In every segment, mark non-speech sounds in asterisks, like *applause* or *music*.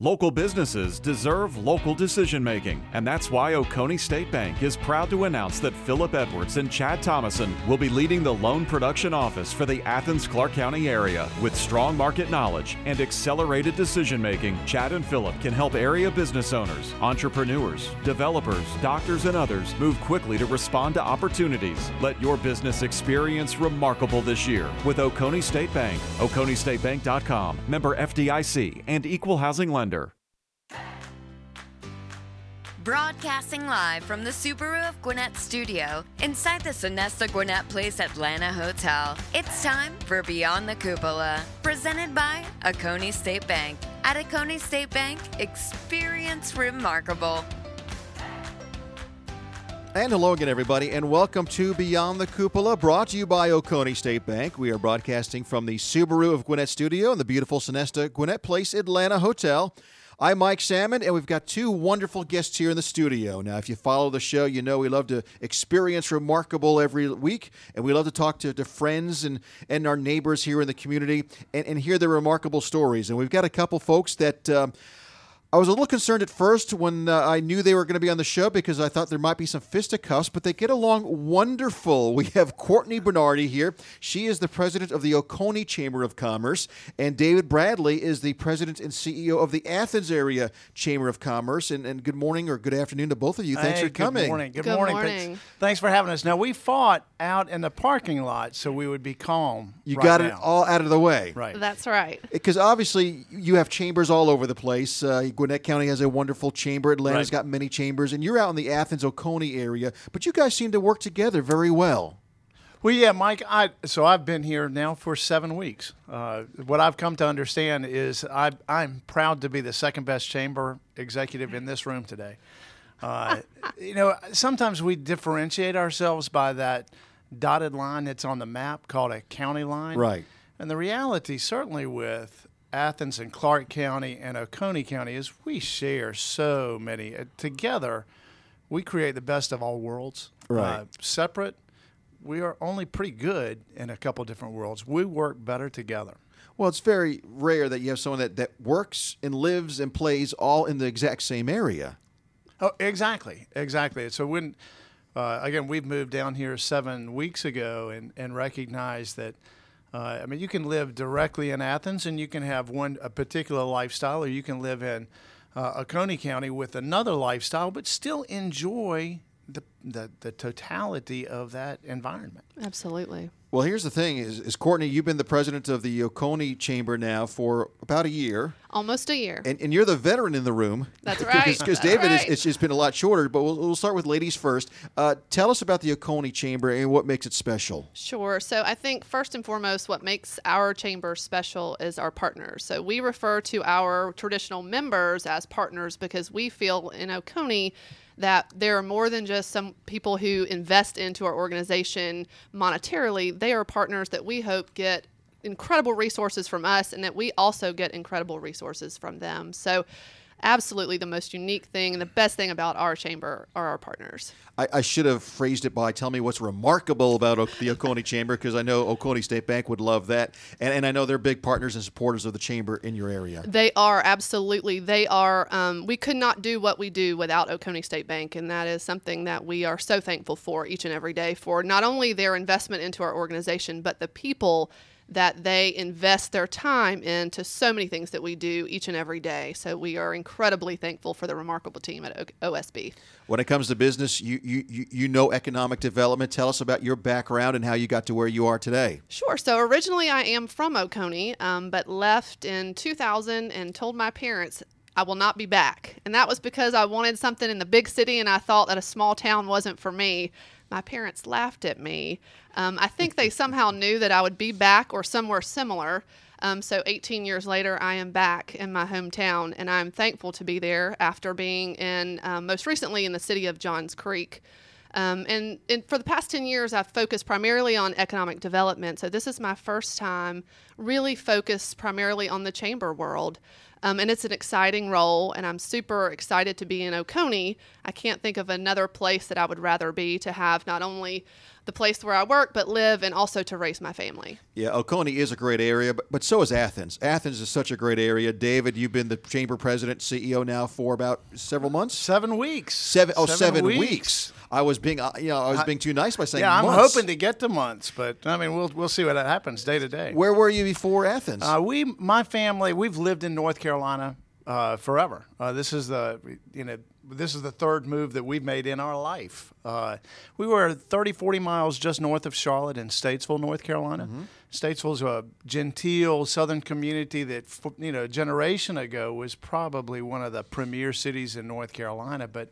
Local businesses deserve local decision making, and that's why Oconee State Bank is proud to announce that Philip Edwards and Chad Thomason will be leading the loan production office for the Athens Clarke County area. With strong market knowledge and accelerated decision making, Chad and Philip can help area business owners, entrepreneurs, developers, doctors, and others move quickly to respond to opportunities. Let your business experience remarkable this year with Oconee State Bank. OconeeStateBank.com, member FDIC, and equal housing lender. Broadcasting live from the Subaru of Gwinnett studio inside the Sonesta Gwinnett Place Atlanta Hotel. It's time for Beyond the Cupola, presented by Oconee State Bank. At Oconee State Bank, experience remarkable. And hello again, everybody, and welcome to Beyond the Cupola, brought to you by Oconee State Bank. We are broadcasting from the Subaru of Gwinnett studio in the beautiful Sonesta Gwinnett Place Atlanta Hotel. I'm Mike Salmon, and we've got two wonderful guests here in the studio. Now, if you follow the show, you know we love to experience remarkable every week, and we love to talk to, to friends and, and our neighbors here in the community and, and hear their remarkable stories. And we've got a couple folks that. Um, I was a little concerned at first when uh, I knew they were going to be on the show because I thought there might be some fisticuffs, but they get along wonderful. We have Courtney Bernardi here. She is the president of the Oconee Chamber of Commerce, and David Bradley is the president and CEO of the Athens Area Chamber of Commerce. And, and good morning or good afternoon to both of you. Thanks hey, for coming. Good morning. Good, Good morning. morning. Thanks, thanks for having us. Now we fought out in the parking lot so we would be calm. You right got it all out of the way. right. That's right. Because obviously you have chambers all over the place. Uh, Gwinnett County has a wonderful chamber. Atlanta's Right. got many chambers, and you're out in the Athens Oconee area. But you guys seem to work together very well. Well, yeah, Mike. I so I've been here now for seven weeks. Uh, what I've come to understand is I, I'm proud to be the second best chamber executive in this room today. Uh, *laughs* you know, sometimes we differentiate ourselves by that dotted line that's on the map called a county line. Right. And the reality, certainly with Athens and Clarke County and Oconee County, is we share so many. Uh, together, we create the best of all worlds. Right. Uh, separate, we are only pretty good in a couple different worlds. We work better together. Well, it's very rare that you have someone that, that works and lives and plays all in the exact same area. Oh, exactly, exactly. So when, uh, again, we've moved down here seven weeks ago and and recognized that. Uh, I mean, you can live directly in Athens, and you can have one a particular lifestyle, or you can live in uh, Oconee County with another lifestyle, but still enjoy the, the the totality of that environment. Absolutely. Well, here's the thing: is, is Courtney, you've been the president of the Oconee Chamber now for about a year, Almost a year. and, and you're the veteran in the room. That's *laughs* right. Because David, right. is, it's just been a lot shorter. But we'll, we'll start with ladies first. Uh, tell us about the Oconee Chamber and what makes it special. Sure. So I think first and foremost, what makes our chamber special is our partners. So we refer to our traditional members as partners because we feel in Oconee that there are more than just some people who invest into our organization monetarily. They are partners that we hope get incredible resources from us and that we also get incredible resources from them. So absolutely the most unique thing and the best thing about our chamber are our partners. I, I should have phrased it by tell me what's remarkable about o- the Oconee Chamber because I know Oconee State Bank would love that, and, and I know they're big partners and supporters of the chamber in your area. They are absolutely. They are. Um, we could not do what we do without Oconee State Bank, and that is something that we are so thankful for each and every day for not only their investment into our organization, but the people that they invest their time into so many things that we do each and every day. So we are incredibly thankful for the remarkable team at OSB. When it comes to business, you, you, you, know economic development. Tell us about your background and how you got to where you are today. Sure. So originally I am from Oconee, um, but left in 2000 and told my parents I will not be back. And that was because I wanted something in the big city and I thought that a small town wasn't for me. My parents laughed at me. Um, I think they somehow knew that I would be back or somewhere similar. Um, so 18 years later, I am back in my hometown, and I'm thankful to be there after being in um, most recently in the city of Johns Creek. Um, and, and for the past 10 years, I've focused primarily on economic development. So this is my first time really focused primarily on the chamber world. Um, and it's an exciting role, and I'm super excited to be in Oconee. I can't think of another place that I would rather be to have not only the place where I work, but live and also to raise my family. Yeah, Oconee is a great area, but, but so is Athens. Athens is such a great area. David, you've been the chamber president, CEO now for about several months. Seven weeks. Seven oh Seven seven weeks. weeks. I was being uh, you know I was being too nice by saying Yeah, I'm months. hoping to get to months, but I mean, we'll we'll see what happens day to day. Where were you before Athens? Uh, we, my family, we've lived in North Carolina uh, forever. Uh, this is the, you know, this is the third move that we've made in our life. Uh, we were 30, 40 miles just north of Charlotte in Statesville, North Carolina. Statesville Statesville's a genteel southern community that, you know, a generation ago was probably one of the premier cities in North Carolina, but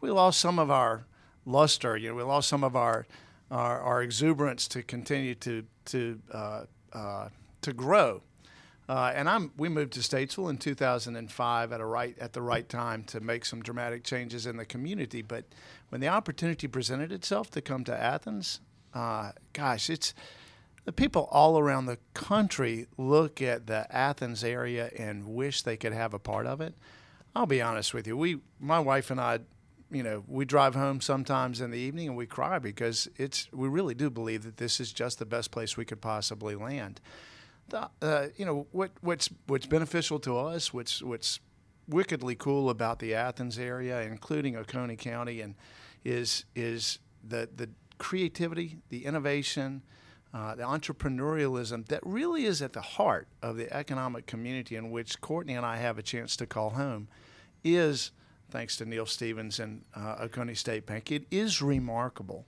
we lost some of our luster. You know, we lost some of our our, our exuberance to continue to to uh, uh, to grow. Uh, and I'm we moved to Statesville in 2005 at a right at the right time to make some dramatic changes in the community. But when the opportunity presented itself to come to Athens, uh, gosh, it's the people all around the country look at the Athens area and wish they could have a part of it. I'll be honest with you. We, my wife and I, you know, we drive home sometimes in the evening and we cry because it's. We really do believe that this is just the best place we could possibly land. The, uh, you know what what's what's beneficial to us, what's what's wickedly cool about the Athens area, including Oconee County, and is is the the creativity, the innovation, uh, the entrepreneurialism that really is at the heart of the economic community in which Courtney and I have a chance to call home, is thanks to Neil Stevens and uh, Oconee State Bank. It is remarkable,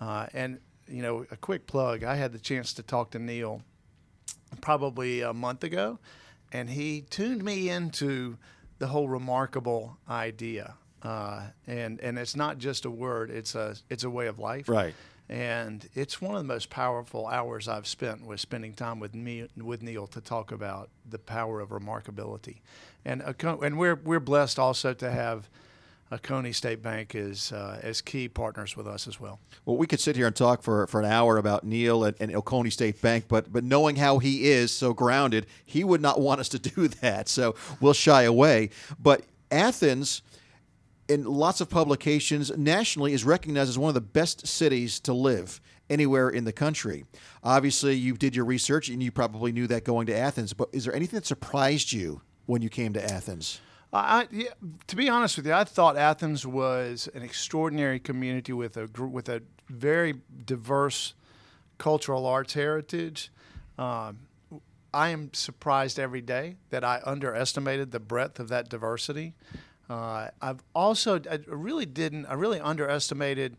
uh, and you know a quick plug. I had the chance to talk to Neil probably a month ago, and he tuned me into the whole remarkable idea. Uh, and and it's not just a word; it's a it's a way of life. Right. And it's one of the most powerful hours I've spent was spending time with me with Neil to talk about the power of remarkability, and and we're we're blessed also to have. Oconee State Bank is uh, as key partners with us as well. Well, we could sit here and talk for, for an hour about Neil and, and Oconee State Bank, but but knowing how he is so grounded, he would not want us to do *laughs* that. So we'll shy away. But Athens, in lots of publications nationally, is recognized as one of the best cities to live anywhere in the country. Obviously, you did your research and you probably knew that going to Athens. But is there anything that surprised you when you came to Athens? I, yeah, to be honest with you, I thought Athens was an extraordinary community with a with a very diverse cultural arts heritage. Um, I am surprised every day that I underestimated the breadth of that diversity. Uh, I've also I really didn't I really underestimated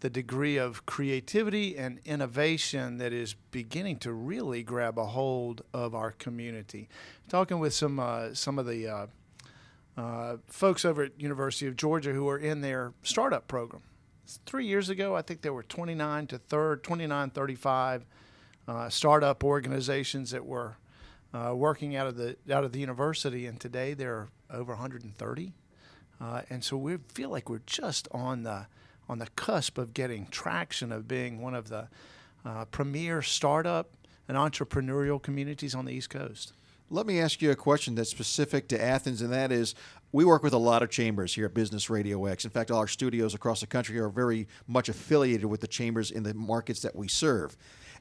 the degree of creativity and innovation that is beginning to really grab a hold of our community. Talking with some uh, some of the uh, uh, folks over at University of Georgia who are in their startup program. Three years ago, I think there were 29 to third, 29, 35 uh, startup organizations that were uh, working out of the out of the university, and today there are over 130. Uh, and so we feel like we're just on the on the cusp of getting traction of being one of the uh, premier startup and entrepreneurial communities on the East Coast. Let me ask you a question that's specific to Athens, and that is we work with a lot of chambers here at Business Radio X. In fact, all our studios across the country are very much affiliated with the chambers in the markets that we serve.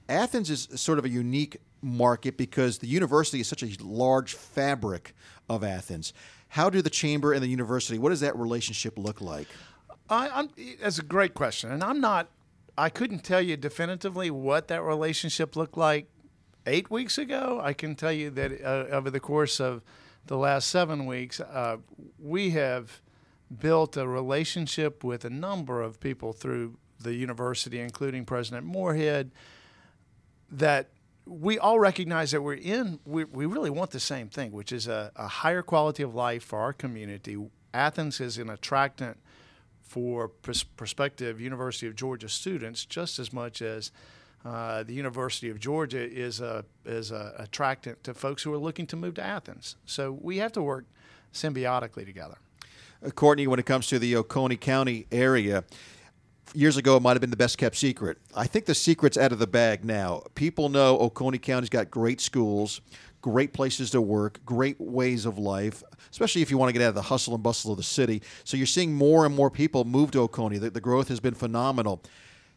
Athens is sort of a unique market because the university is such a large fabric of Athens. How do the chamber and the university, what does that relationship look like? I, that's a great question, and I'm not. I couldn't tell you definitively what that relationship looked like eight weeks ago. I can tell you that uh, over the course of the last seven weeks, uh, we have built a relationship with a number of people through the university, including President Morehead, that we all recognize that we're in, we, we really want the same thing, which is a, a higher quality of life for our community. Athens is an attractant for pers- prospective University of Georgia students just as much as uh, the University of Georgia is a is a attractant to folks who are looking to move to Athens. So we have to work symbiotically together. Uh, Courtney, when it comes to the Oconee County area, years ago it might have been the best kept secret. I think the secret's out of the bag now. People know Oconee County's got great schools, great places to work, great ways of life, especially if you want to get out of the hustle and bustle of the city. So you're seeing more and more people move to Oconee. The, the growth has been phenomenal.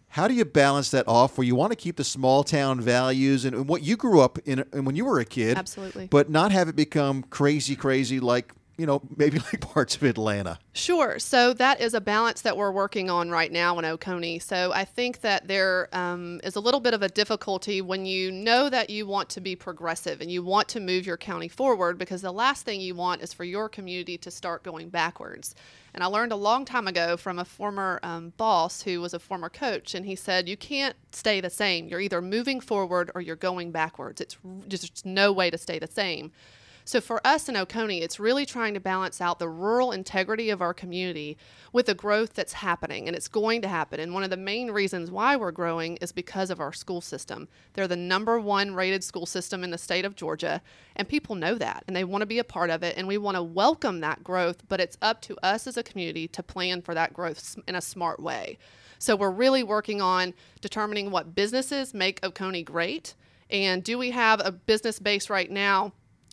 How do you balance that off where you want to keep the small town values and, and what you grew up in and when you were a kid? Absolutely. But not have it become crazy, crazy like, you know, maybe *laughs* like parts of Atlanta. Sure. So that is a balance that we're working on right now in Oconee. So I think that there um, is a little bit of a difficulty when you know that you want to be progressive and you want to move your county forward because the last thing you want is for your community to start going backwards. And I learned a long time ago from a former um, boss who was a former coach, and he said, You can't stay the same. You're either moving forward or you're going backwards. It's just no way to stay the same. So for us in Oconee, it's really trying to balance out the rural integrity of our community with the growth that's happening, and it's going to happen. And one of the main reasons why we're growing is because of our school system. They're the number one rated school system in the state of Georgia, and people know that, and they want to be a part of it, and we want to welcome that growth, but it's up to us as a community to plan for that growth in a smart way. So we're really working on determining what businesses make Oconee great, and do we have a business base right now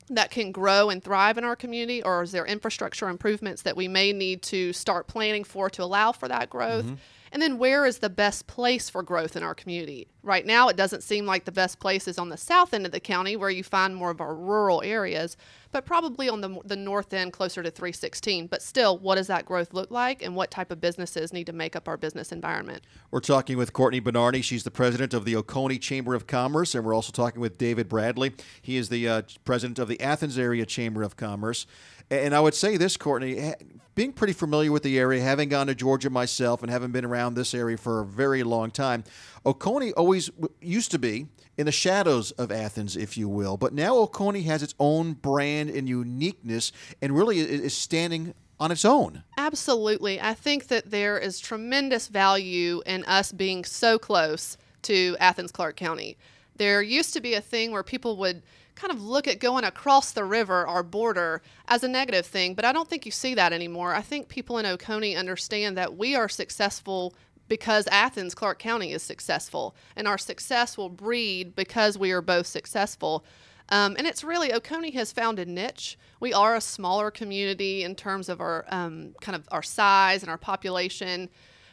that can grow and thrive in our community, or is there infrastructure improvements that we may need to start planning for to allow for that growth? Mm-hmm. And then where is the best place for growth in our community? Right now, it doesn't seem like the best place is on the south end of the county where you find more of our rural areas, but probably on the, the north end closer to 316. But still, what does that growth look like and what type of businesses need to make up our business environment? We're talking with Courtney Bernardi. She's the president of the Oconee Chamber of Commerce, and we're also talking with David Bradley. He is the uh, president of the Athens Area Chamber of Commerce. And I would say this, Courtney, being pretty familiar with the area, having gone to Georgia myself and having been around this area for a very long time, Oconee always used to be in the shadows of Athens, if you will. But now Oconee has its own brand and uniqueness and really is standing on its own. Absolutely. I think that there is tremendous value in us being so close to Athens Clarke County. There used to be a thing where people would kind of look at going across the river, our border, as a negative thing, but I don't think you see that anymore. I think people in Oconee understand that we are successful because Athens, Clarke County is successful, and our success will breed because we are both successful. Um, and it's really Oconee has found a niche. We are a smaller community in terms of our um, kind of our size and our population.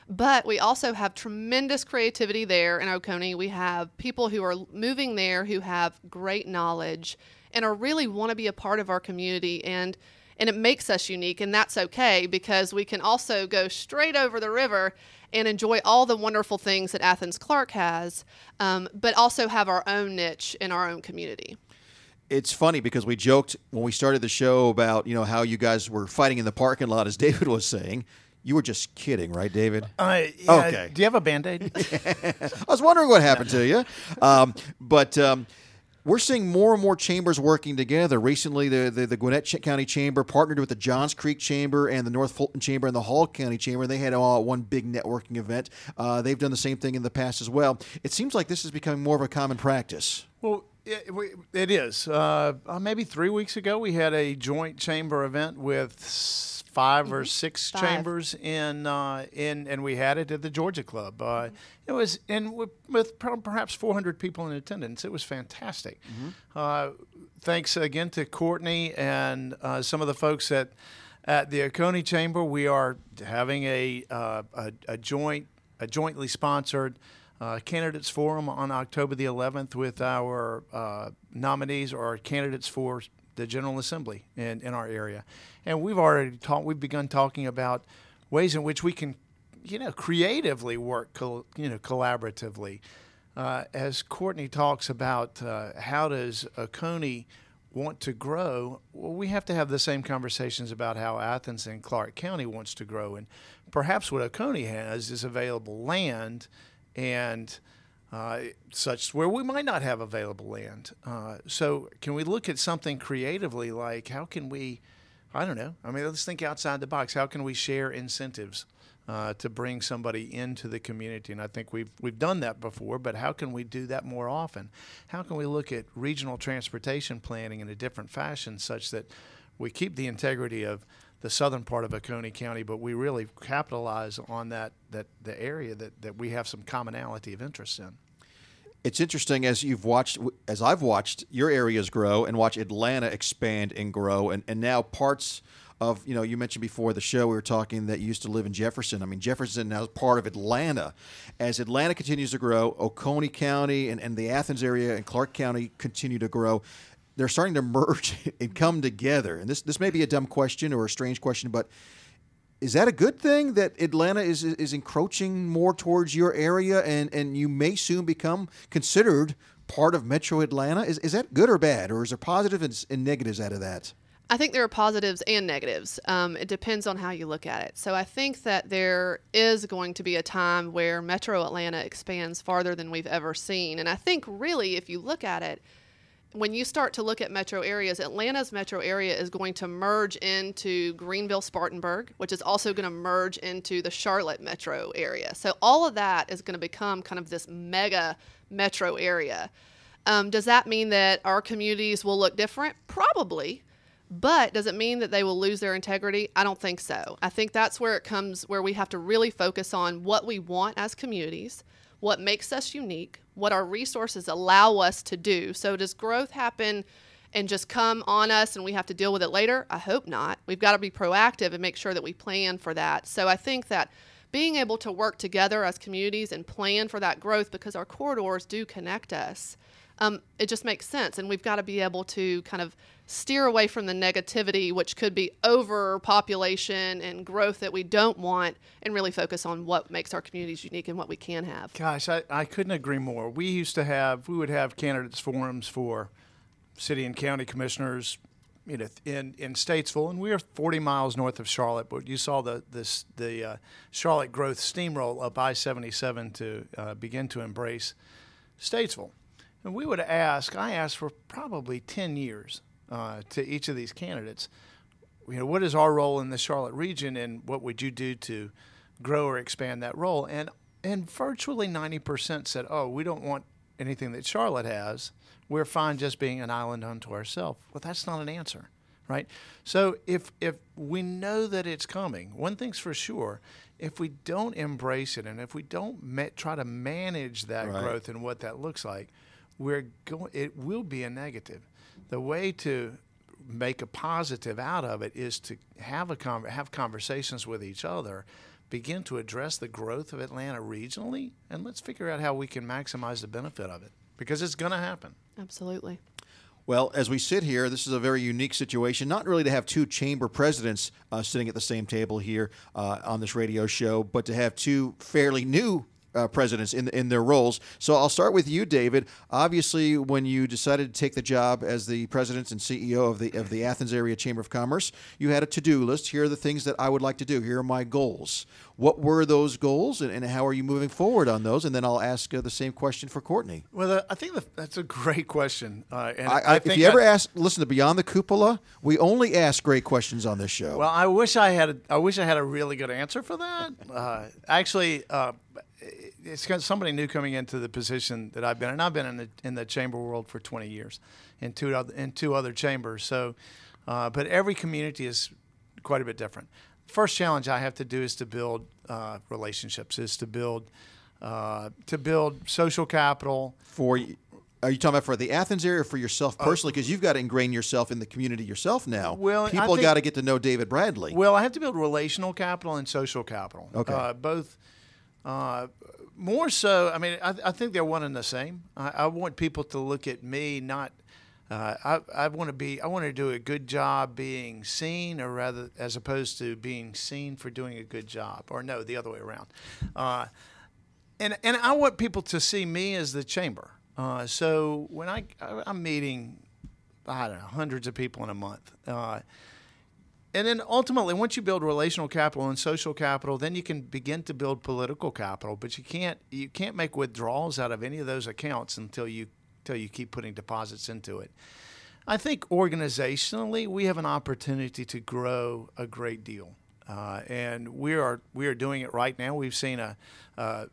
But we also have tremendous creativity there in Oconee. We have people who are moving there who have great knowledge and are really want to be a part of our community and and it makes us unique and that's okay because we can also go straight over the river and enjoy all the wonderful things that Athens clark has, um, but also have our own niche in our own community it's funny because we joked when we started the show about you know how you guys were fighting in the parking lot, as *laughs* David was saying. You were just kidding, right, David? Uh, yeah, okay. Do you have a band aid? *laughs* I was wondering what happened to you. Um, but. Um, we're seeing more and more chambers working together. Recently, the, the, the, Gwinnett County Chamber partnered with the Johns Creek Chamber and the North Fulton Chamber and the Hall County Chamber. They had all one big networking event. Uh, they've done the same thing in the past as well. It seems like this is becoming more of a common practice. Well, it, it is. Uh, uh, maybe three weeks ago, we had a joint chamber event with 5 mm-hmm. or six five. chambers in uh, in, and we had it at the Georgia Club. Uh, mm-hmm. It was and with, perhaps 400 people in attendance. It was fantastic. Mm-hmm. Uh, thanks again to Courtney and uh, some of the folks at at the Oconee Chamber. We are having a uh, a, a, joint a jointly sponsored. Uh, candidates forum on October the 11th with our nominees or candidates for the General Assembly in, in our area. And we've already talked, we've begun talking about ways in which we can, you know, creatively work, col- you know, collaboratively. Uh, as Courtney talks about uh, how does Oconee want to grow, well, we have to have the same conversations about how Athens and Clarke County wants to grow. And perhaps what Oconee has is available land and – uh, such where we might not have available land. Uh, so, can we look at something creatively like how can we, I don't know, I mean, let's think outside the box. How can we share incentives uh, to bring somebody into the community? And I think we've, we've done that before, but how can we do that more often? How can we look at regional transportation planning in a different fashion such that we keep the integrity of the southern part of Oconee County, but we really capitalize on that, that the area that, that we have some commonality of interest in it's interesting as you've watched as I've watched your areas grow and watch Atlanta expand and grow and, and now parts of you know you mentioned before the show we were talking that you used to live in Jefferson. I mean Jefferson now is part of Atlanta. As Atlanta continues to grow, Oconee County and, and the Athens area and Clarke County continue to grow. They're starting to merge *laughs* and come together. And this this may be a dumb question or a strange question, but is that a good thing that Atlanta is is encroaching more towards your area and, and you may soon become considered part of Metro Atlanta? Is, is that good or bad, or is there positives and, negatives out of that? I think there are positives and negatives. Um, it depends on how you look at it. So I think that there is going to be a time where Metro Atlanta expands farther than we've ever seen. And I think really, if you look at it, when you start to look at metro areas, Atlanta's metro area is going to merge into Greenville Spartanburg, which is also going to merge into the Charlotte metro area. So all of that is going to become kind of this mega metro area. Um, does that mean that our communities will look different? Probably. But does it mean that they will lose their integrity? I don't think so. I think that's where it comes where we have to really focus on what we want as communities, what makes us unique, what our resources allow us to do. So, does growth happen and just come on us and we have to deal with it later? I hope not. We've got to be proactive and make sure that we plan for that. So, I think that being able to work together as communities and plan for that growth because our corridors do connect us, um, it just makes sense. And we've got to be able to kind of steer away from the negativity, which could be overpopulation and growth that we don't want, and really focus on what makes our communities unique and what we can have. Gosh, I, I couldn't agree more. We used to have, we would have candidates forums for city and county commissioners, you know, in, in Statesville, and we are 40 miles north of Charlotte. But you saw the this the uh, Charlotte growth steamroll up I-77 to uh, begin to embrace Statesville, and we would ask. I asked for probably 10 years uh, to each of these candidates. You know, what is our role in the Charlotte region, and what would you do to grow or expand that role? And and virtually 90% said, "Oh, we don't want anything that Charlotte has. We're fine just being an island unto ourselves." Well, that's not an answer, right? So if if we know that it's coming, one thing's for sure: if we don't embrace it and if we don't ma- try to manage that Right. growth and what that looks like, we're going. It will be a negative. The way to make a positive out of it is to have a con- have conversations with each other, begin to address the growth of Atlanta regionally, and let's figure out how we can maximize the benefit of it because it's going to happen. Absolutely. Well, as we sit here, this is a very unique situation. Not really to have two chamber presidents uh, sitting at the same table here uh, on this radio show, but to have two fairly new. Uh, presidents in in their roles. So I'll start with you, David. Obviously, when you decided to take the job as the president and CEO of the of the Athens Area Chamber of Commerce, you had a to do list. Here are the things that I would like to do. Here are my goals. What were those goals, and, and how are you moving forward on those? And then I'll ask uh, the same question for Courtney. Well, uh, I think that that's a great question. Uh, and I, I, if think you ever I- ask, listen to Beyond the Cupola, we only ask great questions on this show. Well, I wish I had. A, I wish I had a really good answer for that. Uh, actually, uh, it's got somebody new coming into the position that I've been, and I've been in the in the chamber world for 20 years, in two other, in two other chambers. So, uh, but every community is quite a bit different. First challenge I have to do is to build uh, relationships, is to build uh, to build social capital. for are you talking about for the Athens area or for yourself personally? Because you've got to ingrain yourself in the community yourself now. Uh, Well, people got to get to know David Bradley. Well, I have to build relational capital and social capital. Okay. Uh, both. Uh, more so, I mean, I, I think they're one and the same. I, I want people to look at me not. Uh, I, I want to be. I want to do a good job being seen, or rather, as opposed to being seen for doing a good job, or no, the other way around. Uh, and and I want people to see me as the chamber. Uh, so when I I'm meeting, I don't know, hundreds of people in a month. And then ultimately, once you build relational capital and social capital, then you can begin to build political capital. But you can't you can't make withdrawals out of any of those accounts until you until you keep putting deposits into it. I think organizationally, we have an opportunity to grow a great deal, uh, and we are we are doing it right now. We've seen a. Uh,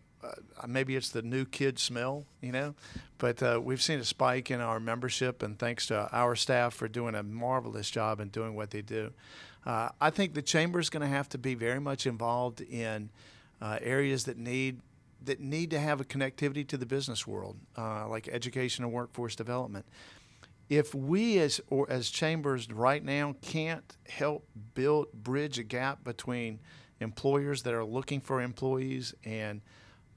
maybe it's the new kid smell, you know, but uh, we've seen a spike in our membership, and thanks to our staff for doing a marvelous job and doing what they do. Uh, I think the chamber is going to have to be very much involved in uh, areas that need that need to have a connectivity to the business world, uh, like education and workforce development. If we as or as chambers right now can't help build bridge a gap between employers that are looking for employees and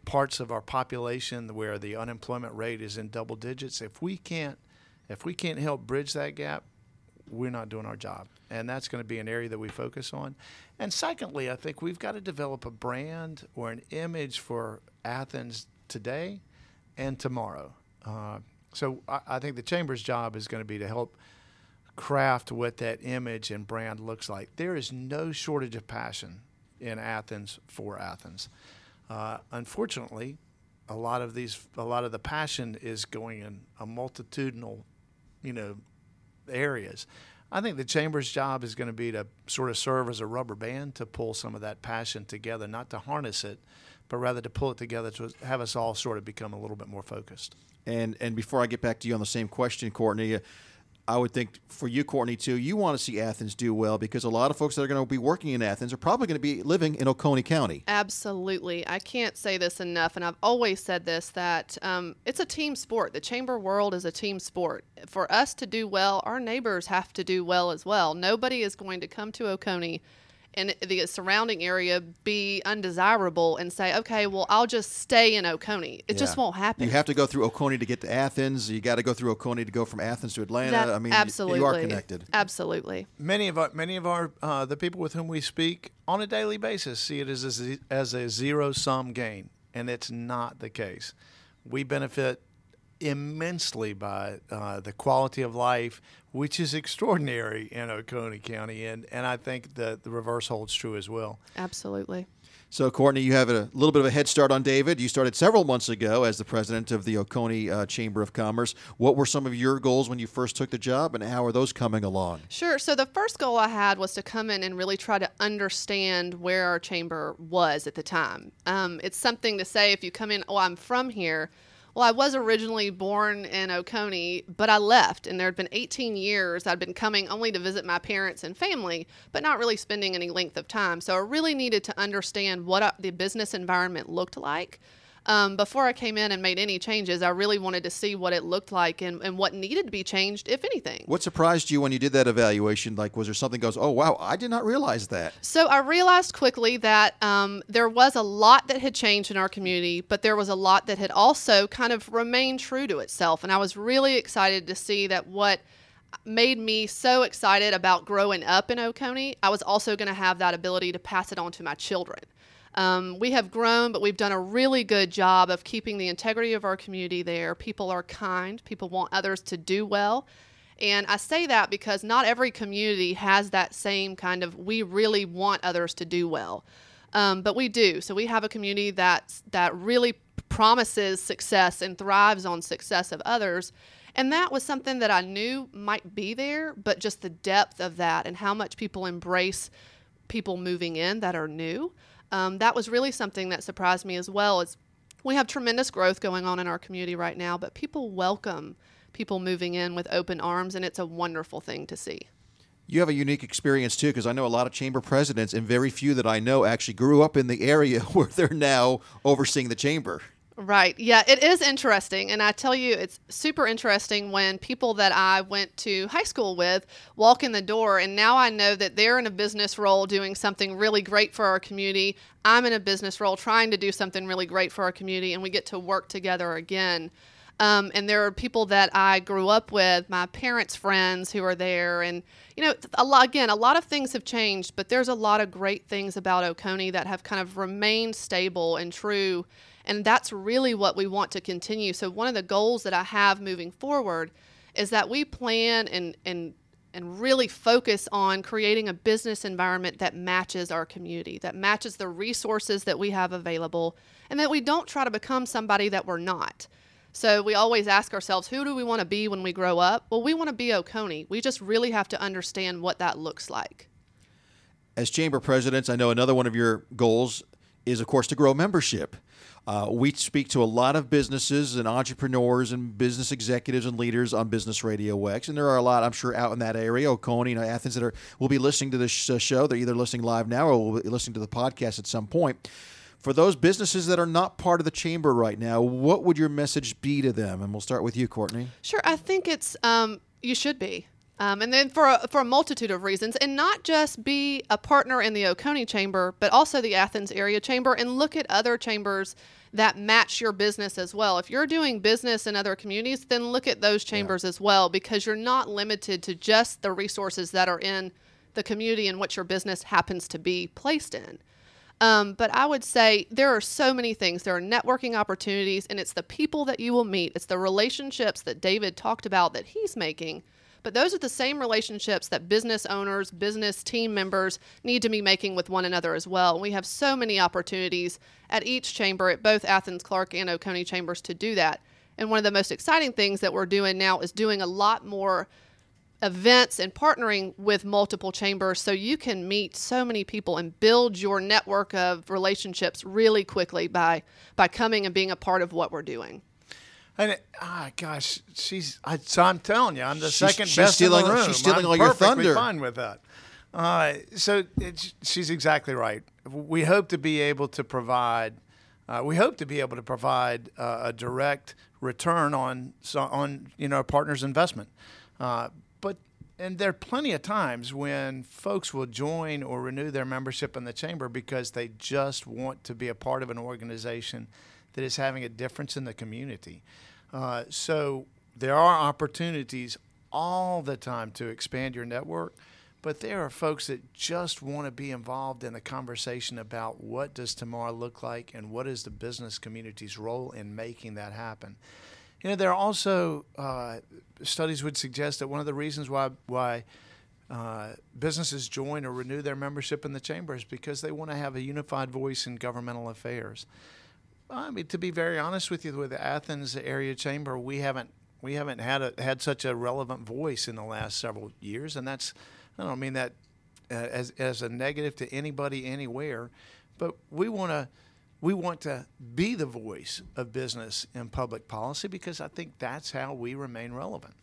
parts of our population where the unemployment rate is in double digits, if we can't if we can't help bridge that gap, we're not doing our job. And that's going to be an area that we focus on. And secondly, I think we've got to develop a brand or an image for Athens today and tomorrow. Uh, so I, I think the chamber's job is going to be to help craft what that image and brand looks like. There is no shortage of passion in Athens for Athens. Uh, unfortunately, a lot of these, a lot of the passion is going in a multitudinal, you know, areas. I think the chamber's job is going to be to sort of serve as a rubber band to pull some of that passion together, not to harness it, but rather to pull it together to have us all sort of become a little bit more focused. And and before I get back to you on the same question, Courtney, I would think for you, Courtney, too, you want to see Athens do well because a lot of folks that are going to be working in Athens are probably going to be living in Oconee County. Absolutely. I can't say this enough, and I've always said this that um, it's a team sport. The chamber world is a team sport. For us to do well, our neighbors have to do well as well. Nobody is going to come to Oconee and the surrounding area be undesirable and say, okay, well, I'll just stay in Oconee. It yeah. just won't happen. You have to go through Oconee to get to Athens. You got to go through Oconee to go from Athens to Atlanta. That, I mean, absolutely. You, you, are connected. Absolutely. Many of our many of our uh, the people with whom we speak on a daily basis see it as a, as a zero sum gain, and it's not the case. We benefit immensely by uh, the quality of life, which is extraordinary in Oconee County, and, and I think that the reverse holds true as well. Absolutely. So, Courtney, you have a little bit of a head start on David. You started several months ago as the president of the Oconee uh, Chamber of Commerce. What were some of your goals when you first took the job, and how are those coming along? Sure. So, the first goal I had was to come in and really try to understand where our chamber was at the time. Um, it's something to say if you come in, oh, I'm from here well, I was originally born in Oconee, but I left, and there had been 18 years I'd been coming only to visit my parents and family, but not really spending any length of time. So I really needed to understand what uh, the business environment looked like um, before I came in and made any changes, I really wanted to see what it looked like and, and what needed to be changed, if anything. What surprised you when you did that evaluation? Like, was there something goes, oh, wow, I did not realize that? So I realized quickly that um, there was a lot that had changed in our community, but there was a lot that had also kind of remained true to itself. And I was really excited to see that what made me so excited about growing up in Oconee, I was also going to have that ability to pass it on to my children. Um, we have grown, but we've done a really good job of keeping the integrity of our community there. People are kind, people want others to do well. And I say that because not every community has that same kind of we really want others to do well. Um, but we do. So we have a community that that really promises success and thrives on success of others. And that was something that I knew might be there, but just the depth of that and how much people embrace people moving in that are new um, that was really something that surprised me as well. Is we have tremendous growth going on in our community right now, but people welcome people moving in with open arms, and it's a wonderful thing to see. You have a unique experience too, because I know a lot of chamber presidents, and very few that I know actually grew up in the area *laughs* where they're now overseeing the chamber. Right. Yeah, it is interesting. And I tell you, it's super interesting when people that I went to high school with walk in the door, and now I know that they're in a business role doing something really great for our community. I'm in a business role trying to do something really great for our community, and we get to work together again. Um, and there are people that I grew up with, my parents' friends who are there. And, you know, a lot, again, a lot of things have changed, but there's a lot of great things about Oconee that have kind of remained stable and true and that's really what we want to continue. So, one of the goals that I have moving forward is that we plan and, and and really focus on creating a business environment that matches our community, that matches the resources that we have available, and that we don't try to become somebody that we're not. So we always ask ourselves, who do we want to be when we grow up? Well, we want to be Oconee. We just really have to understand what that looks like. As chamber presidents, I know another one of your goals is, of course, to grow membership. Uh, we speak to a lot of businesses and entrepreneurs and business executives and leaders on Business Radio X, and there are a lot, I'm sure, out in that area, Oconee, know, Athens, that are will be listening to this uh, show. They're either listening live now or will be listening to the podcast at some point. For those businesses that are not part of the chamber right now, what would your message be to them? And we'll start with you, Courtney. Sure. I think it's um, You should be. Um, and then for a, for a multitude of reasons, and not just be a partner in the Oconee Chamber, but also the Athens Area Chamber, and look at other chambers that match your business as well. If you're doing business in other communities, then look at those chambers as well, because you're not limited to just the resources that are in the community in which your business happens to be placed in. Um, but I would say there are so many things. There are networking opportunities, and it's the people that you will meet. It's the relationships that David talked about that he's making. But those are the same relationships that business owners, business team members need to be making with one another as well. We have so many opportunities at each chamber, at both Athens, Clarke and Oconee chambers, to do that. And one of the most exciting things that we're doing now is doing a lot more events and partnering with multiple chambers so you can meet so many people and build your network of relationships really quickly by by coming and being a part of what we're doing. And ah, gosh, she's. I, so I'm telling you, I'm the She's- second she's best stealing- in the room. she's stealing I'm all your thunder. Fine with that. Uh, so she's exactly right. We hope to be able to provide. Uh, we hope to be able to provide uh, a direct return on on you know a partner's investment. Uh, but and there are plenty of times when folks will join or renew their membership in the chamber because they just want to be a part of an organization that is having a difference in the community. Uh, so there are opportunities all the time to expand your network, but there are folks that just want to be involved in the conversation about what does tomorrow look like and what is the business community's role in making that happen. You know, there are also uh, studies would suggest that one of the reasons why why uh, businesses join or renew their membership in the chamber is because they want to have a unified voice in governmental affairs. I mean, to be very honest with you, with the Athens area chamber, we haven't we haven't had a, had such a relevant voice in the last several years, and that's I don't mean that uh, as as a negative to anybody anywhere, but we want to we want to be the voice of business in public policy because I think that's how we remain relevant.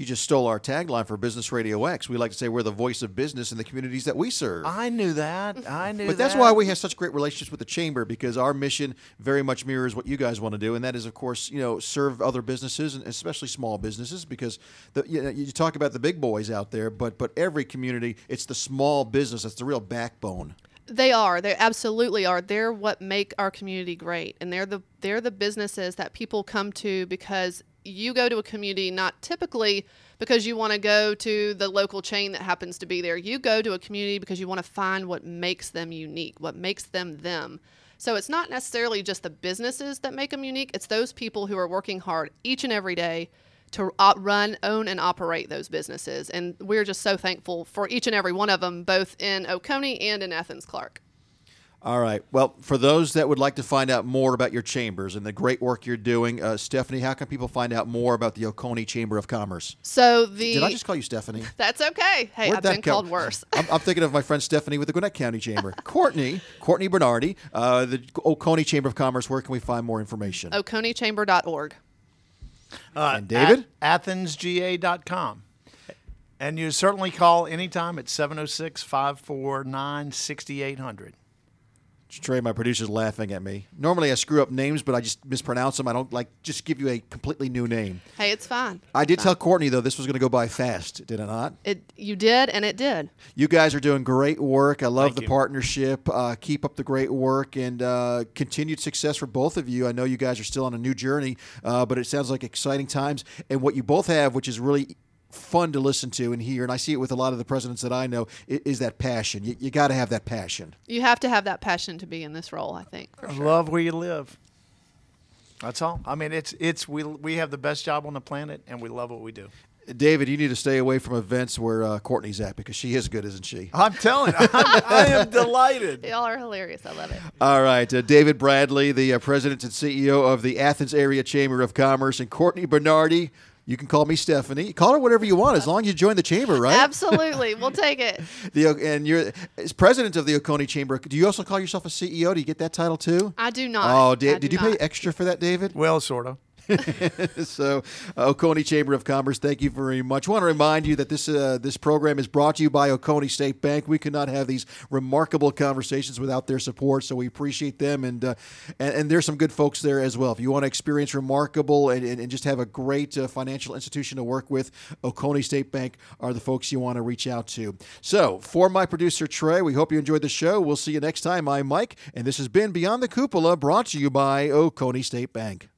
You just stole our tagline for Business Radio X. We like to say we're the voice of business in the communities that we serve. I knew that. I *laughs* knew But that's that. why we have such great relationships with the chamber because our mission very much mirrors what you guys want to do, and that is, of course, you know, serve other businesses and especially small businesses because the, you, know, you talk about the big boys out there, but but every community, it's the small business that's the real backbone. They are. They absolutely are. They're what make our community great, and they're the they're the businesses that people come to because you go to a community not typically because you want to go to the local chain that happens to be there. You go to a community because you want to find what makes them unique, what makes them them. So it's not necessarily just the businesses that make them unique. It's those people who are working hard each and every day to run, own, and operate those businesses. And we're just so thankful for each and every one of them, both in Oconee and in Athens Clarke. All right. Well, for those that would like to find out more about your chambers and the great work you're doing, uh, Stephanie, how can people find out more about the Oconee Chamber of Commerce? So the Did I just call you Stephanie? *laughs* that's okay. Hey, Where'd I've been come- called worse. *laughs* I'm, I'm thinking of my friend Stephanie with the Gwinnett County Chamber. *laughs* Courtney, Courtney Bernardi, uh, the Oconee Chamber of Commerce. Where can we find more information? OconeeChamber.org. Uh, And David? At athensga.com. And you certainly call anytime at 706 549 6800. Trey, my producer's laughing at me. Normally I screw up names, but I just mispronounce them. I don't like just give you a completely new name. Hey, it's fine. I did tell Courtney though this was going to go by fast, did I not? It you did, and it did. You guys are doing great work. I love Thank the you. partnership. Uh, keep up the great work and uh, continued success for both of you. I know you guys are still on a new journey, uh, but it sounds like exciting times. And what you both have, which is really fun to listen to and hear, and I see it with a lot of the presidents that I know, i- is that passion. You, you got to have that passion. You have to have that passion to be in this role. I think. For I sure. love where you live. That's all. I mean, it's it's we we have the best job on the planet, and we love what we do. David, you need to stay away from events where uh, Courtney's at because she is good, isn't she? I'm telling you, I'm, I am delighted. Y'all are hilarious. I love it. All right, uh, David Bradley, the uh, president and CEO of the Athens Area Chamber of Commerce, and Courtney Bernardi. You can call me Stephanie. Call her whatever you want, as long as you join the chamber, right? *laughs* Absolutely, we'll take it. *laughs* The, and you're as president of the Oconee Chamber. Do you also call yourself a CEO? Do you get that title too? I do not. Oh, I did you pay extra for that, David? Well, sort of. *laughs* so, uh, Oconee Chamber of Commerce, thank you very much. I want to remind you that this uh, this program is brought to you by Oconee State Bank. We could not have these remarkable conversations without their support, so we appreciate them. And uh, and, and, there's some good folks there as well. If you want to experience remarkable and, and, and just have a great uh, financial institution to work with, Oconee State Bank are the folks you want to reach out to. So, for my producer Trey, we hope you enjoyed the show. We'll see you next time. I'm Mike, and this has been Beyond the Cupola, brought to you by Oconee State Bank.